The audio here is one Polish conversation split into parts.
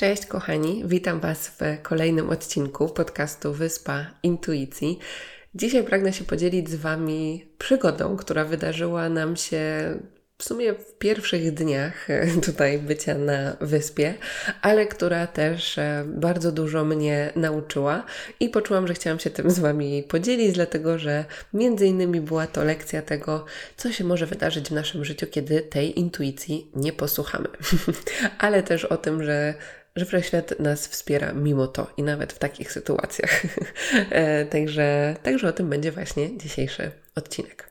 Cześć kochani, witam Was w kolejnym odcinku podcastu Wyspa Intuicji. Dzisiaj pragnę się podzielić z Wami przygodą, która wydarzyła nam się w sumie w pierwszych dniach tutaj bycia na wyspie, ale która też e, bardzo dużo mnie nauczyła i poczułam, że chciałam się tym z Wami podzielić, dlatego że między innymi była to lekcja tego, co się może wydarzyć w naszym życiu, kiedy tej intuicji nie posłuchamy. ale też o tym, że że wszechświat nas wspiera mimo to i nawet w takich sytuacjach. E, także, także o tym będzie właśnie dzisiejszy odcinek.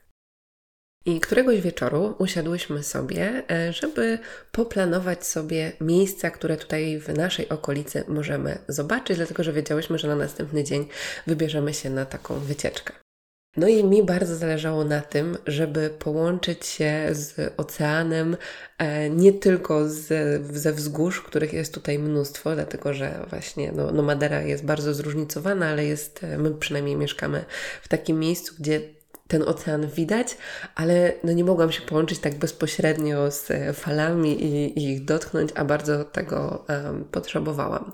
I któregoś wieczoru usiadłyśmy sobie, e, żeby poplanować sobie miejsca, które tutaj w naszej okolicy możemy zobaczyć, dlatego że wiedziałyśmy, że na następny dzień wybierzemy się na taką wycieczkę. No i mi bardzo zależało na tym, żeby połączyć się z oceanem, e, nie tylko z, ze wzgórz, których jest tutaj mnóstwo, dlatego że właśnie no, no Madera jest bardzo zróżnicowana, ale jest, e, my przynajmniej mieszkamy w takim miejscu, gdzie ten ocean widać, ale no nie mogłam się połączyć tak bezpośrednio z e, falami i, i ich dotknąć, a bardzo tego um, potrzebowałam.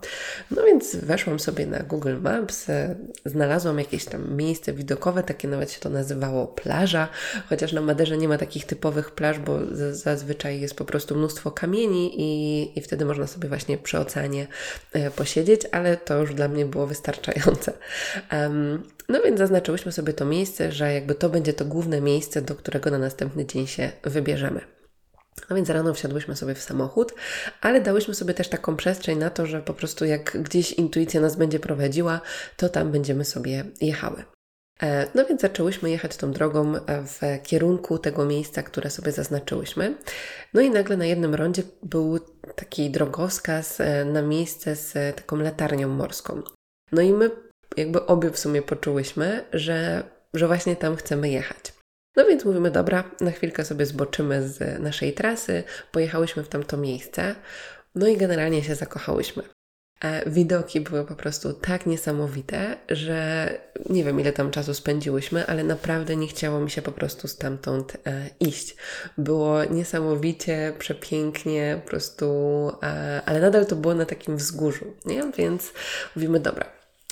No więc weszłam sobie na Google Maps, e, znalazłam jakieś tam miejsce widokowe, takie nawet się to nazywało plaża, chociaż na Maderze nie ma takich typowych plaż, bo z, zazwyczaj jest po prostu mnóstwo kamieni i, i wtedy można sobie właśnie przy oceanie e, posiedzieć, ale to już dla mnie było wystarczające. Um, no więc zaznaczyłyśmy sobie to miejsce, że jakby to będzie to główne miejsce, do którego na następny dzień się wybierzemy. No więc rano wsiadłyśmy sobie w samochód, ale dałyśmy sobie też taką przestrzeń na to, że po prostu jak gdzieś intuicja nas będzie prowadziła, to tam będziemy sobie jechały. E, no więc zaczęłyśmy jechać tą drogą w kierunku tego miejsca, które sobie zaznaczyłyśmy. No i nagle na jednym rondzie był taki drogowskaz e, na miejsce z taką latarnią morską. No i my jakby obie w sumie poczułyśmy, że, że właśnie tam chcemy jechać. No więc mówimy, dobra, na chwilkę sobie zboczymy z naszej trasy, pojechałyśmy w tamto miejsce, no i generalnie się zakochałyśmy. E, widoki były po prostu tak niesamowite, że nie wiem ile tam czasu spędziłyśmy, ale naprawdę nie chciało mi się po prostu stamtąd e, iść. Było niesamowicie, przepięknie, po prostu, e, ale nadal to było na takim wzgórzu, nie? Więc mówimy, dobra,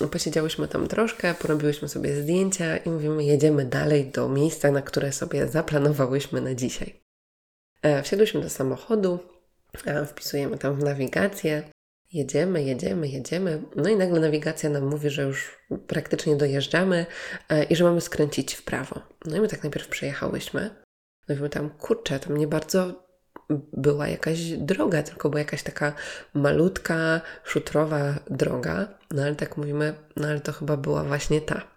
Posiedziałyśmy tam troszkę, porobiłyśmy sobie zdjęcia i mówimy, jedziemy dalej do miejsca, na które sobie zaplanowałyśmy na dzisiaj. E, wsiadłyśmy do samochodu, e, wpisujemy tam w nawigację, jedziemy, jedziemy, jedziemy. No i nagle nawigacja nam mówi, że już praktycznie dojeżdżamy e, i że mamy skręcić w prawo. No i my tak najpierw przejechałyśmy. No mówimy tam, kurczę, tam nie bardzo była jakaś droga, tylko była jakaś taka malutka, szutrowa droga. No ale tak mówimy, no ale to chyba była właśnie ta.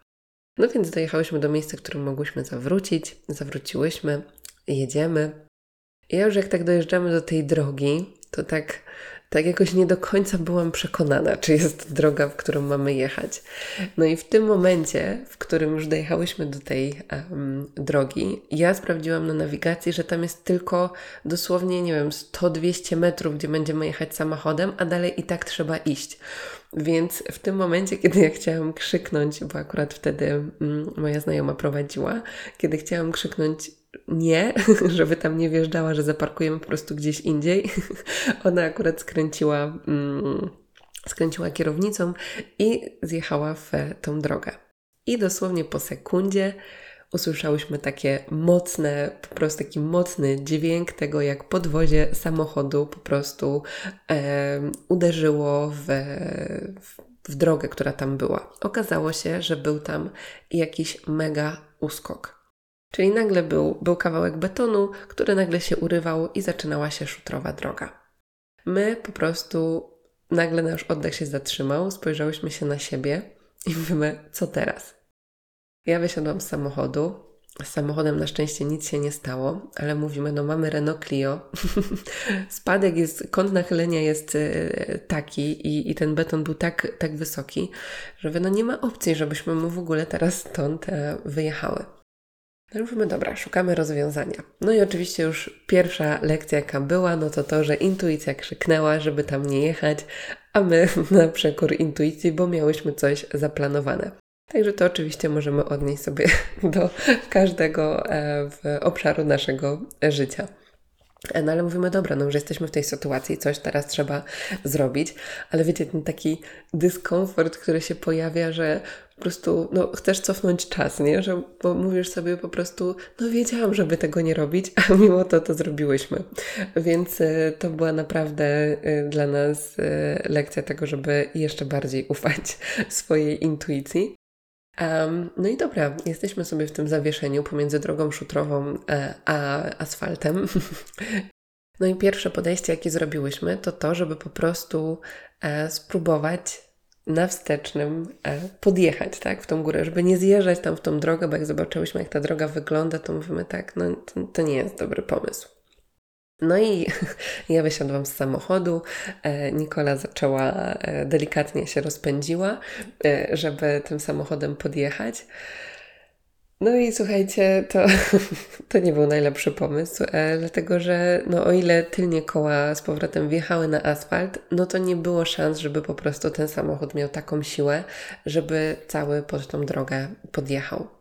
No więc dojechałyśmy do miejsca, w którym mogłyśmy zawrócić. Zawróciłyśmy, jedziemy. I ja już jak tak dojeżdżamy do tej drogi, to tak tak jakoś nie do końca byłam przekonana, czy jest droga, w którą mamy jechać. No i w tym momencie, w którym już dojechałyśmy do tej um, drogi, ja sprawdziłam na nawigacji, że tam jest tylko dosłownie, nie wiem, 100-200 metrów, gdzie będziemy jechać samochodem, a dalej i tak trzeba iść. Więc w tym momencie, kiedy ja chciałam krzyknąć, bo akurat wtedy mm, moja znajoma prowadziła, kiedy chciałam krzyknąć nie, żeby tam nie wjeżdżała, że zaparkujemy po prostu gdzieś indziej. Ona akurat skręciła, mm, skręciła kierownicą i zjechała w tą drogę. I dosłownie po sekundzie usłyszałyśmy takie mocne, po prostu taki mocny dźwięk tego, jak podwozie samochodu po prostu e, uderzyło w, w, w drogę, która tam była. Okazało się, że był tam jakiś mega uskok. Czyli nagle był, był kawałek betonu, który nagle się urywał i zaczynała się szutrowa droga. My po prostu nagle nasz oddech się zatrzymał, spojrzałyśmy się na siebie i mówimy, co teraz? Ja wysiadłam z samochodu, Z samochodem na szczęście nic się nie stało, ale mówimy, no mamy Renault Clio. Spadek jest, kąt nachylenia jest e, taki i, i ten beton był tak, tak wysoki, że no nie ma opcji, żebyśmy mu w ogóle teraz stąd e, wyjechały. Mówimy, dobra, szukamy rozwiązania. No i oczywiście już pierwsza lekcja, jaka była, no to to, że intuicja krzyknęła, żeby tam nie jechać, a my na przekór intuicji, bo miałyśmy coś zaplanowane. Także to oczywiście możemy odnieść sobie do każdego e, obszaru naszego życia. E, no ale mówimy, dobra, no że jesteśmy w tej sytuacji, coś teraz trzeba zrobić, ale wiecie, ten taki dyskomfort, który się pojawia, że po prostu, no chcesz cofnąć czas, nie? Że bo mówisz sobie po prostu, no wiedziałam, żeby tego nie robić, a mimo to to zrobiłyśmy. Więc y, to była naprawdę y, dla nas y, lekcja tego, żeby jeszcze bardziej ufać swojej intuicji. Um, no i dobra, jesteśmy sobie w tym zawieszeniu pomiędzy drogą szutrową e, a asfaltem. No i pierwsze podejście, jakie zrobiłyśmy, to to, żeby po prostu e, spróbować na wstecznym e, podjechać, tak, w tą górę, żeby nie zjeżdżać tam w tą drogę, bo jak zobaczyłyśmy, jak ta droga wygląda, to mówimy tak, no to, to nie jest dobry pomysł. No i ja wysiadłam z samochodu. E, Nikola zaczęła e, delikatnie się rozpędziła, e, żeby tym samochodem podjechać. No i słuchajcie, to, to nie był najlepszy pomysł, dlatego że no, o ile tylnie koła z powrotem wjechały na asfalt, no to nie było szans, żeby po prostu ten samochód miał taką siłę, żeby cały pod tą drogę podjechał.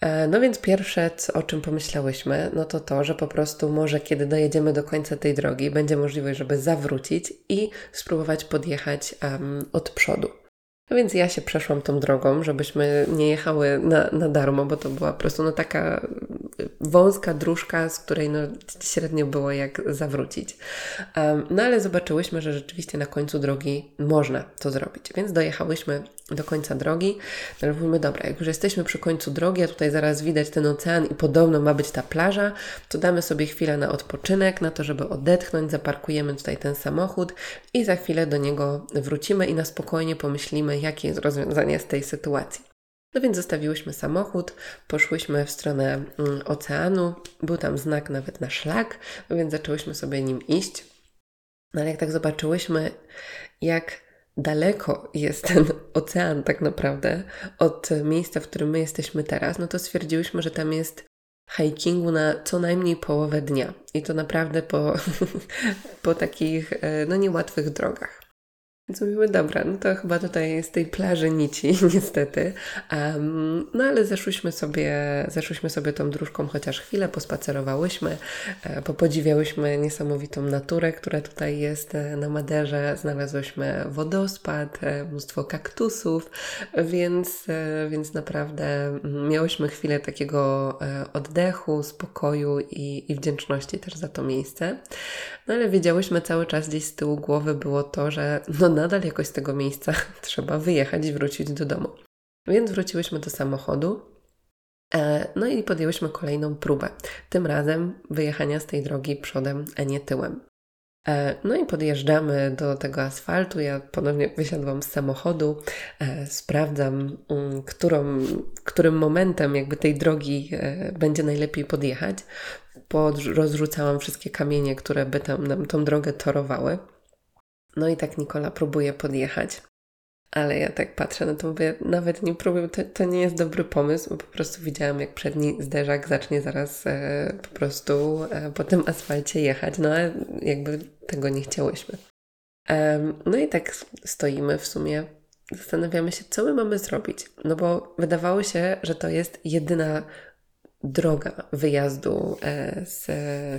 E, no więc pierwsze, o czym pomyślałyśmy, no to to, że po prostu może kiedy dojedziemy do końca tej drogi, będzie możliwość, żeby zawrócić i spróbować podjechać um, od przodu. No więc ja się przeszłam tą drogą, żebyśmy nie jechały na, na darmo, bo to była po prostu no, taka wąska dróżka, z której no, średnio było jak zawrócić. Um, no ale zobaczyłyśmy, że rzeczywiście na końcu drogi można to zrobić, więc dojechałyśmy do końca drogi. No mówimy, dobra, jak już jesteśmy przy końcu drogi, a tutaj zaraz widać ten ocean i podobno ma być ta plaża, to damy sobie chwilę na odpoczynek, na to, żeby odetchnąć, zaparkujemy tutaj ten samochód i za chwilę do niego wrócimy i na spokojnie pomyślimy, jakie jest rozwiązanie z tej sytuacji. No więc zostawiłyśmy samochód, poszłyśmy w stronę mm, oceanu, był tam znak nawet na szlak, no więc zaczęłyśmy sobie nim iść. No ale jak tak zobaczyłyśmy, jak daleko jest ten ocean tak naprawdę od miejsca, w którym my jesteśmy teraz, no to stwierdziłyśmy, że tam jest hikingu na co najmniej połowę dnia. I to naprawdę po, po takich e, no niełatwych drogach. Więc mówimy, dobra, no to chyba tutaj jest tej plaży nici, niestety. Um, no ale zeszłyśmy sobie, zeszłyśmy sobie tą dróżką chociaż chwilę, pospacerowałyśmy, e, popodziwiałyśmy niesamowitą naturę, która tutaj jest e, na Maderze. Znalazłyśmy wodospad, e, mnóstwo kaktusów, więc, e, więc naprawdę miałyśmy chwilę takiego e, oddechu, spokoju i, i wdzięczności też za to miejsce. No ale wiedziałyśmy cały czas gdzieś z tyłu głowy było to, że no nadal jakoś z tego miejsca trzeba wyjechać i wrócić do domu. Więc wróciłyśmy do samochodu. E, no i podjęłyśmy kolejną próbę. Tym razem wyjechania z tej drogi przodem, a nie tyłem. E, no i podjeżdżamy do tego asfaltu. Ja ponownie wysiadłam z samochodu, e, sprawdzam, mm, którą, którym momentem jakby tej drogi będzie najlepiej podjechać. Rozrzucałam wszystkie kamienie, które by tam nam tą drogę torowały. No i tak Nikola próbuje podjechać. Ale ja tak patrzę na to, mówię, nawet nie próbuję, to, to nie jest dobry pomysł, bo po prostu widziałam, jak przedni zderzak zacznie zaraz e, po prostu e, po tym asfalcie jechać, no ale jakby tego nie chciałyśmy. E, no i tak stoimy w sumie, zastanawiamy się, co my mamy zrobić, no bo wydawało się, że to jest jedyna droga wyjazdu e, z,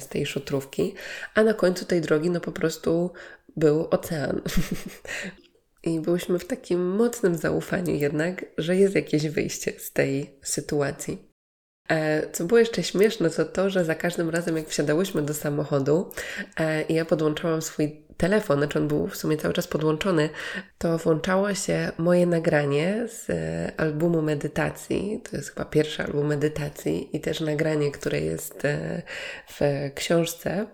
z tej szutrówki, a na końcu tej drogi no po prostu był ocean. I byłyśmy w takim mocnym zaufaniu jednak, że jest jakieś wyjście z tej sytuacji. E, co było jeszcze śmieszne, to to, że za każdym razem, jak wsiadałyśmy do samochodu e, i ja podłączałam swój telefon, znaczy on był w sumie cały czas podłączony, to włączało się moje nagranie z e, albumu medytacji. To jest chyba pierwszy album medytacji i też nagranie, które jest w książce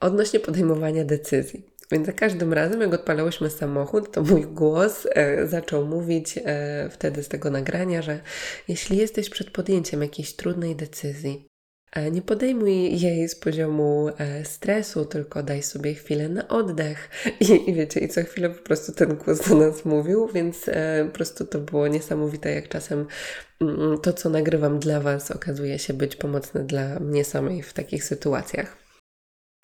odnośnie podejmowania decyzji. Więc za każdym razem, jak odpalałyśmy samochód, to mój głos e, zaczął mówić e, wtedy z tego nagrania, że jeśli jesteś przed podjęciem jakiejś trudnej decyzji, e, nie podejmuj jej z poziomu e, stresu, tylko daj sobie chwilę na oddech. I, I, wiecie, i co chwilę po prostu ten głos do nas mówił, więc e, po prostu to było niesamowite, jak czasem mm, to, co nagrywam dla Was, okazuje się być pomocne dla mnie samej w takich sytuacjach.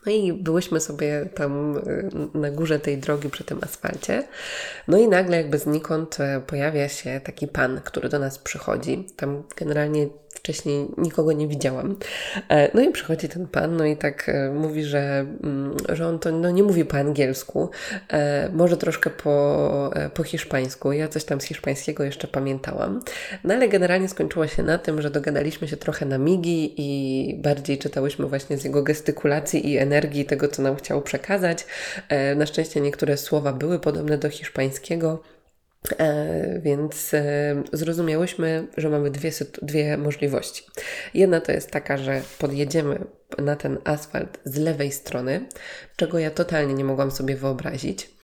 No i byłyśmy sobie tam y, na górze tej drogi przy tym asfalcie. No i nagle jakby znikąd e, pojawia się taki pan, który do nas przychodzi. Tam generalnie wcześniej nikogo nie widziałam. E, no i przychodzi ten pan, no i tak e, mówi, że, mm, że on to no, nie mówi po angielsku, e, może troszkę po, po hiszpańsku. Ja coś tam z hiszpańskiego jeszcze pamiętałam. No ale generalnie skończyło się na tym, że dogadaliśmy się trochę na migi i bardziej czytałyśmy właśnie z jego gestykulacji i energii tego, co nam chciał przekazać. Na szczęście niektóre słowa były podobne do hiszpańskiego. E, więc e, zrozumiałyśmy, że mamy dwie, dwie możliwości. Jedna to jest taka, że podjedziemy na ten asfalt z lewej strony, czego ja totalnie nie mogłam sobie wyobrazić.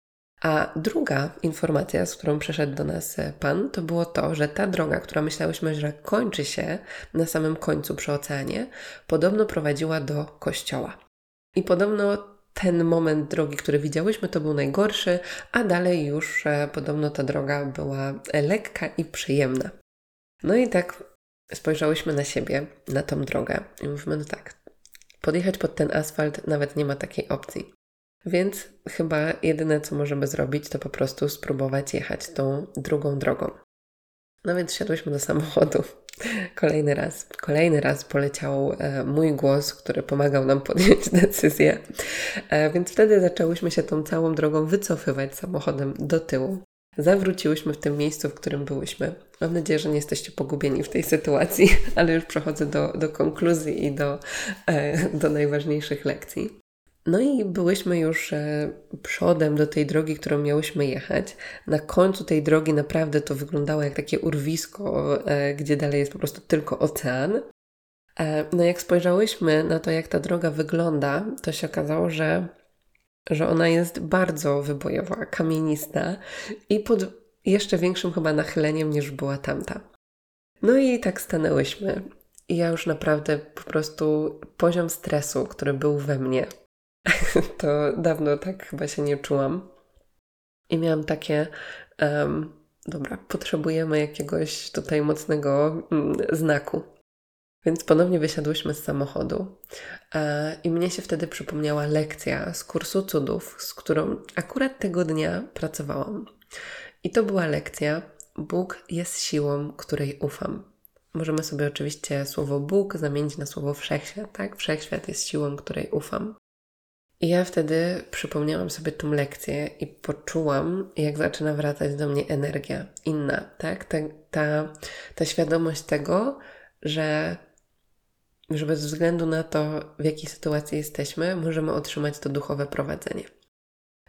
A druga informacja, z którą przyszedł do nas e, pan, to było to, że ta droga, która myślałyśmy, że kończy się na samym końcu przy oceanie, podobno prowadziła do kościoła. I podobno ten moment drogi, który widziałyśmy, to był najgorszy, a dalej już e, podobno ta droga była lekka i przyjemna. No i tak spojrzałyśmy na siebie, na tą drogę i mówimy, no tak, podjechać pod ten asfalt nawet nie ma takiej opcji. Więc chyba jedyne, co możemy zrobić, to po prostu spróbować jechać tą drugą drogą. No więc siadłyśmy do samochodu. Kolejny raz, kolejny raz poleciał e, mój głos, który pomagał nam podjąć decyzję. E, więc wtedy zaczęłyśmy się tą całą drogą wycofywać samochodem do tyłu. Zawróciłyśmy w tym miejscu, w którym byłyśmy. Mam nadzieję, że nie jesteście pogubieni w tej sytuacji, ale już przechodzę do, do konkluzji i do, e, do najważniejszych lekcji. No i byłyśmy już e, przodem do tej drogi, którą miałyśmy jechać. Na końcu tej drogi naprawdę to wyglądało jak takie urwisko, e, gdzie dalej jest po prostu tylko ocean. E, no jak spojrzałyśmy na to, jak ta droga wygląda, to się okazało, że, że ona jest bardzo wybojowa, kamienista i pod jeszcze większym chyba nachyleniem niż była tamta. No i tak stanęłyśmy. I ja już naprawdę po prostu poziom stresu, który był we mnie, to dawno tak chyba się nie czułam. I miałam takie, um, dobra, potrzebujemy jakiegoś tutaj mocnego mm, znaku. Więc ponownie wysiadłyśmy z samochodu e, i mnie się wtedy przypomniała lekcja z kursu cudów, z którą akurat tego dnia pracowałam. I to była lekcja Bóg jest siłą, której ufam. Możemy sobie oczywiście słowo Bóg zamienić na słowo wszechświat, tak? Wszechświat jest siłą, której ufam. I ja wtedy przypomniałam sobie tą lekcję i poczułam, jak zaczyna wracać do mnie energia inna, tak? Ta, ta, ta świadomość tego, że, że bez względu na to, w jakiej sytuacji jesteśmy, możemy otrzymać to duchowe prowadzenie.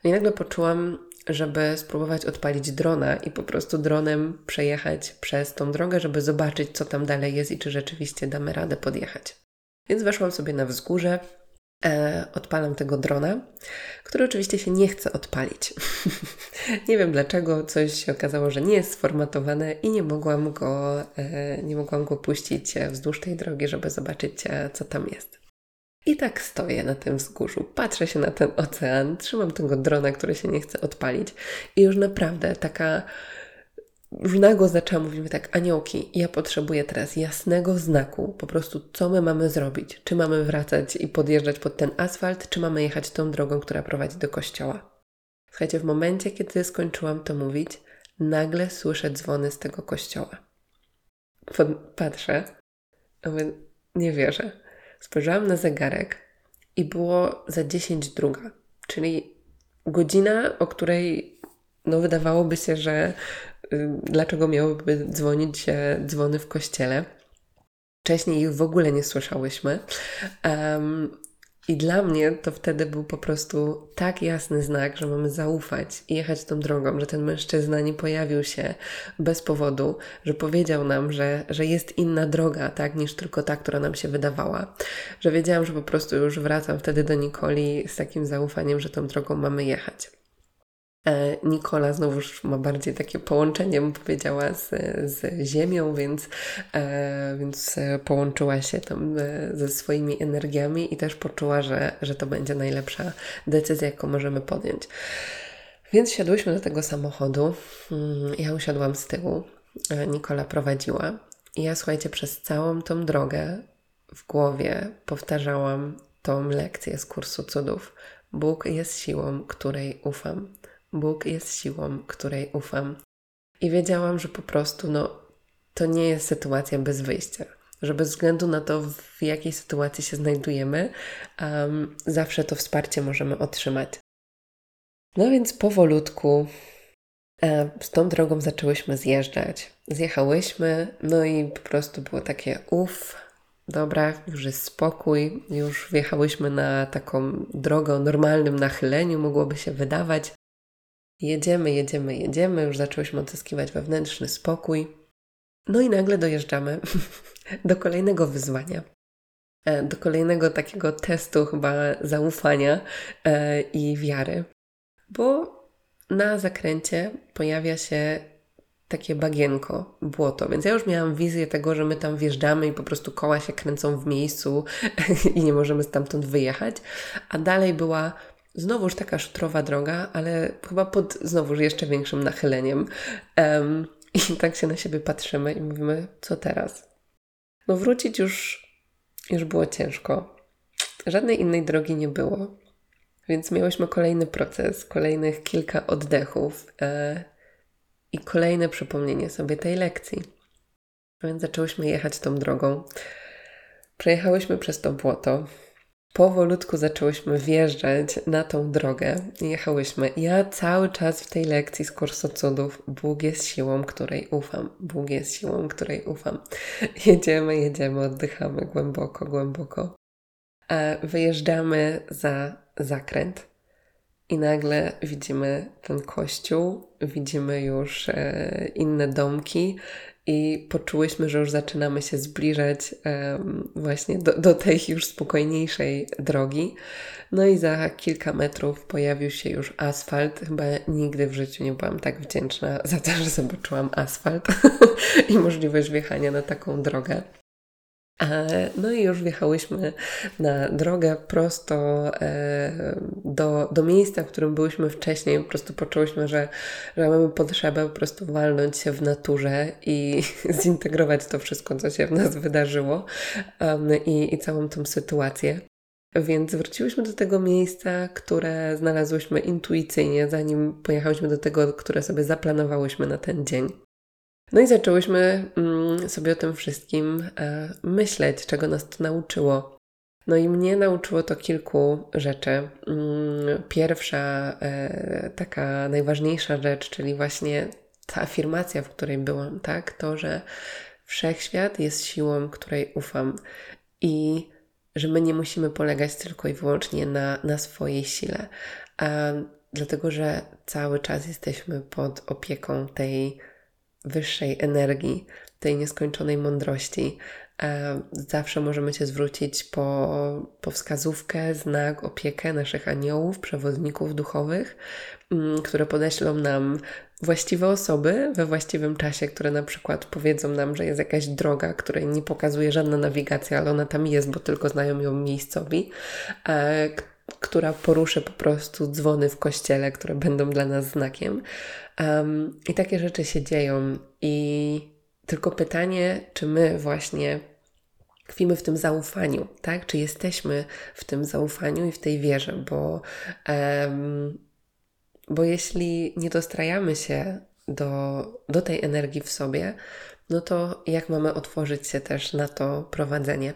I nagle poczułam, żeby spróbować odpalić drona i po prostu dronem przejechać przez tą drogę, żeby zobaczyć, co tam dalej jest i czy rzeczywiście damy radę podjechać. Więc weszłam sobie na wzgórze, e, odpalam tego drona, który oczywiście się nie chce odpalić. nie wiem dlaczego, coś się okazało, że nie jest sformatowane i nie mogłam go, e, nie mogłam go puścić wzdłuż tej drogi, żeby zobaczyć, e, co tam jest. I tak stoję na tym wzgórzu, patrzę się na ten ocean, trzymam tego drona, który się nie chce odpalić i już naprawdę taka już nago zaczęłam, mówimy tak, aniołki, ja potrzebuję teraz jasnego znaku, po prostu co my mamy zrobić. Czy mamy wracać i podjeżdżać pod ten asfalt, czy mamy jechać tą drogą, która prowadzi do kościoła. Słuchajcie, w momencie, kiedy skończyłam to mówić, nagle słyszę dzwony z tego kościoła. Patrzę, mówię, nie wierzę. Spojrzałam na zegarek i było za 10 druga, czyli godzina, o której no wydawałoby się, że Y, dlaczego miałyby dzwonić dzwony w kościele. Wcześniej ich w ogóle nie słyszałyśmy. Um, I dla mnie to wtedy był po prostu tak jasny znak, że mamy zaufać i jechać tą drogą, że ten mężczyzna nie pojawił się bez powodu, że powiedział nam, że, że jest inna droga, tak, niż tylko ta, która nam się wydawała. Że wiedziałam, że po prostu już wracam wtedy do Nikoli z takim zaufaniem, że tą drogą mamy jechać. E, Nikola znowuż ma bardziej takie połączenie, bym powiedziała, z, z Ziemią, więc, e, więc połączyła się tam e, ze swoimi energiami i też poczuła, że, że to będzie najlepsza decyzja, jaką możemy podjąć. Więc siadłyśmy do tego samochodu. Mm, ja usiadłam z tyłu, Nikola prowadziła. I ja, słuchajcie, przez całą tą drogę w głowie powtarzałam tą lekcję z kursu cudów. Bóg jest siłą, której ufam. Bóg jest siłą, której ufam. I wiedziałam, że po prostu no, to nie jest sytuacja bez wyjścia. Że bez względu na to, w jakiej sytuacji się znajdujemy, um, zawsze to wsparcie możemy otrzymać. No więc powolutku e, z tą drogą zaczęłyśmy zjeżdżać. Zjechałyśmy, no i po prostu było takie uff, dobra, już jest spokój, już wjechałyśmy na taką drogę o normalnym nachyleniu, mogłoby się wydawać. Jedziemy, jedziemy, jedziemy, już zaczęłyśmy odzyskiwać wewnętrzny spokój. No i nagle dojeżdżamy do kolejnego wyzwania, e, do kolejnego takiego testu chyba zaufania e, i wiary, bo na zakręcie pojawia się takie bagienko, błoto. Więc ja już miałam wizję tego, że my tam wjeżdżamy i po prostu koła się kręcą w miejscu i nie możemy stamtąd wyjechać. A dalej była Znowuż taka szutrowa droga, ale chyba pod znowuż jeszcze większym nachyleniem. Um, I tak się na siebie patrzymy i mówimy, co teraz? No wrócić już, już było ciężko. Żadnej innej drogi nie było. Więc miałyśmy kolejny proces, kolejnych kilka oddechów e, i kolejne przypomnienie sobie tej lekcji. Więc zaczęłyśmy jechać tą drogą. Przejechałyśmy przez to błoto, powolutku zaczęłyśmy wjeżdżać na tą drogę jechałyśmy. Ja cały czas w tej lekcji z kursu cudów Bóg jest siłą, której ufam. Bóg jest siłą, której ufam. Jedziemy, jedziemy, oddychamy głęboko, głęboko. A wyjeżdżamy za zakręt i nagle widzimy ten kościół, widzimy już e, inne domki, i poczułyśmy, że już zaczynamy się zbliżać właśnie do, do tej już spokojniejszej drogi. No i za kilka metrów pojawił się już asfalt. Chyba nigdy w życiu nie byłam tak wdzięczna za to, że zobaczyłam asfalt i możliwość wjechania na taką drogę. No i już wjechałyśmy na drogę prosto e, do, do miejsca, w którym byłyśmy wcześniej. Po prostu poczułyśmy, że, że mamy potrzebę po prostu walnąć się w naturze i zintegrować to wszystko, co się w nas wydarzyło i, i całą tą sytuację. Więc wróciłyśmy do tego miejsca, które znalazłyśmy intuicyjnie, zanim pojechałyśmy do tego, które sobie zaplanowałyśmy na ten dzień. No i zaczęłyśmy mm, sobie o tym wszystkim e, myśleć, czego nas to nauczyło. No i mnie nauczyło to kilku rzeczy. Mm, pierwsza, e, taka najważniejsza rzecz, czyli właśnie ta afirmacja, w której byłam, tak? To, że wszechświat jest siłą, której ufam i że my nie musimy polegać tylko i wyłącznie na, na swojej sile, dlatego że cały czas jesteśmy pod opieką tej wyższej energii, tej nieskończonej mądrości. E, zawsze możemy się zwrócić po, po wskazówkę, znak, opiekę naszych aniołów, przewodników duchowych, mm, które podeślą nam właściwe osoby we właściwym czasie, które na przykład powiedzą nam, że jest jakaś droga, której nie pokazuje żadna nawigacja, ale ona tam jest, bo tylko znają ją miejscowi, e, która poruszy po prostu dzwony w kościele, które będą dla nas znakiem. Um, I takie rzeczy się dzieją. I tylko pytanie, czy my właśnie tkwimy w tym zaufaniu, tak? Czy jesteśmy w tym zaufaniu i w tej wierze, bo, um, bo jeśli nie dostrajamy się do, do tej energii w sobie, no to jak mamy otworzyć się też na to prowadzenie?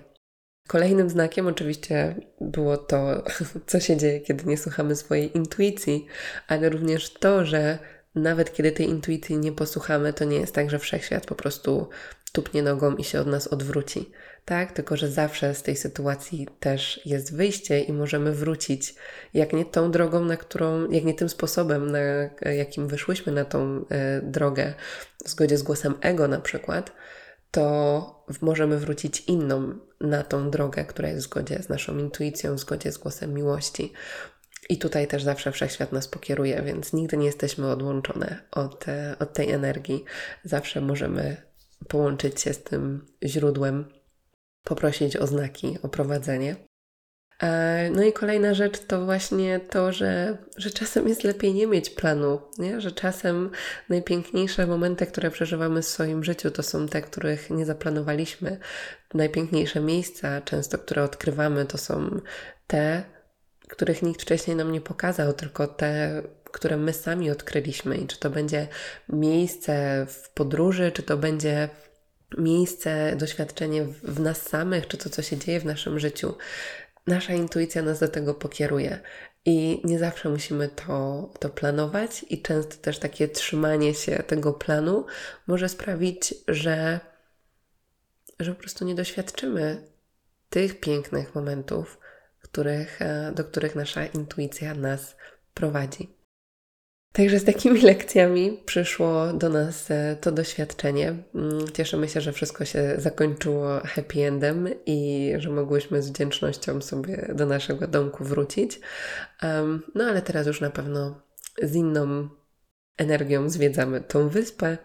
Kolejnym znakiem oczywiście było to, co się dzieje, kiedy nie słuchamy swojej intuicji, ale również to, że nawet kiedy tej intuicji nie posłuchamy, to nie jest tak, że wszechświat po prostu tupnie nogą i się od nas odwróci. tak? Tylko, że zawsze z tej sytuacji też jest wyjście i możemy wrócić, jak nie tą drogą, na którą, jak nie tym sposobem, na jakim wyszłyśmy na tą e, drogę, w zgodzie z głosem ego na przykład, to możemy wrócić inną na tą drogę, która jest w zgodzie z naszą intuicją, w zgodzie z głosem miłości. I tutaj też zawsze wszechświat nas pokieruje, więc nigdy nie jesteśmy odłączone od, e, od tej energii. Zawsze możemy połączyć się z tym źródłem, poprosić o znaki, o prowadzenie. E, no i kolejna rzecz to właśnie to, że, że czasem jest lepiej nie mieć planu, nie? że czasem najpiękniejsze momenty, które przeżywamy w swoim życiu, to są te, których nie zaplanowaliśmy. Najpiękniejsze miejsca, często które odkrywamy, to są te, których nikt wcześniej nam nie pokazał, tylko te, które my sami odkryliśmy. I czy to będzie miejsce w podróży, czy to będzie miejsce, doświadczenie w nas samych, czy to, co się dzieje w naszym życiu. Nasza intuicja nas do tego pokieruje. I nie zawsze musimy to, to planować, i często też takie trzymanie się tego planu może sprawić, że, że po prostu nie doświadczymy tych pięknych momentów, których, e, do których nasza intuicja nas prowadzi. Także z takimi lekcjami przyszło do nas e, to doświadczenie. Mm, cieszymy się, że wszystko się zakończyło happy endem i że mogłyśmy z wdzięcznością sobie do naszego domku wrócić. No ale teraz już na pewno z inną energią zwiedzamy tą wyspę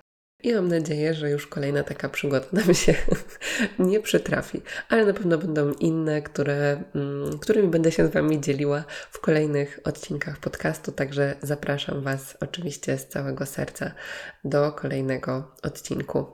i mam nadzieję, że już kolejna taka przygoda nam się nie przytrafi, ale na pewno będą inne, które, mm, którymi będę się z Wami dzieliła w kolejnych odcinkach podcastu. Także zapraszam Was oczywiście z całego serca do kolejnego odcinku.